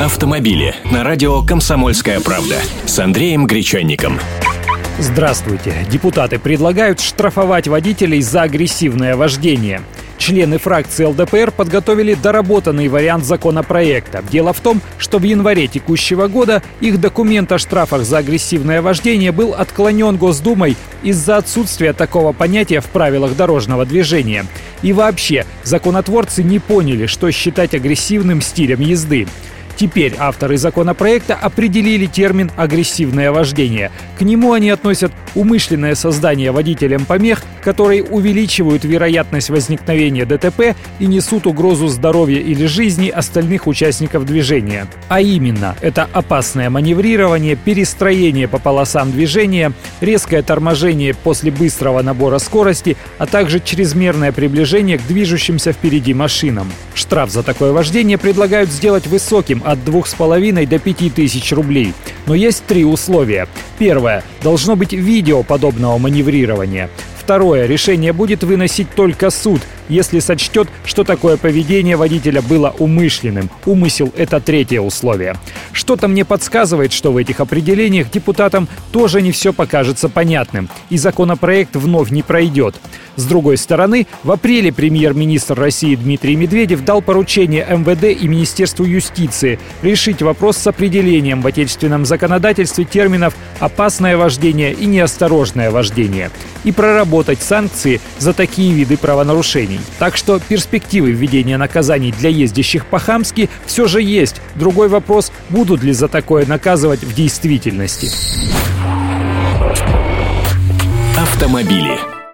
автомобили на радио «Комсомольская правда» с Андреем Гречанником. Здравствуйте. Депутаты предлагают штрафовать водителей за агрессивное вождение. Члены фракции ЛДПР подготовили доработанный вариант законопроекта. Дело в том, что в январе текущего года их документ о штрафах за агрессивное вождение был отклонен Госдумой из-за отсутствия такого понятия в правилах дорожного движения. И вообще, законотворцы не поняли, что считать агрессивным стилем езды. Теперь авторы законопроекта определили термин «агрессивное вождение». К нему они относят умышленное создание водителем помех, которые увеличивают вероятность возникновения ДТП и несут угрозу здоровья или жизни остальных участников движения. А именно, это опасное маневрирование, перестроение по полосам движения, резкое торможение после быстрого набора скорости, а также чрезмерное приближение к движущимся впереди машинам. Штраф за такое вождение предлагают сделать высоким от 2,5 до 5 тысяч рублей. Но есть три условия. Первое. Должно быть видео подобного маневрирования. Второе. Решение будет выносить только суд, если сочтет, что такое поведение водителя было умышленным. Умысел – это третье условие. Что-то мне подсказывает, что в этих определениях депутатам тоже не все покажется понятным, и законопроект вновь не пройдет. С другой стороны, в апреле премьер-министр России Дмитрий Медведев дал поручение МВД и Министерству юстиции решить вопрос с определением в отечественном законодательстве терминов «опасное вождение» и «неосторожное вождение» и проработать санкции за такие виды правонарушений. Так что перспективы введения наказаний для ездящих по-хамски все же есть. Другой вопрос, будут ли за такое наказывать в действительности. Автомобили.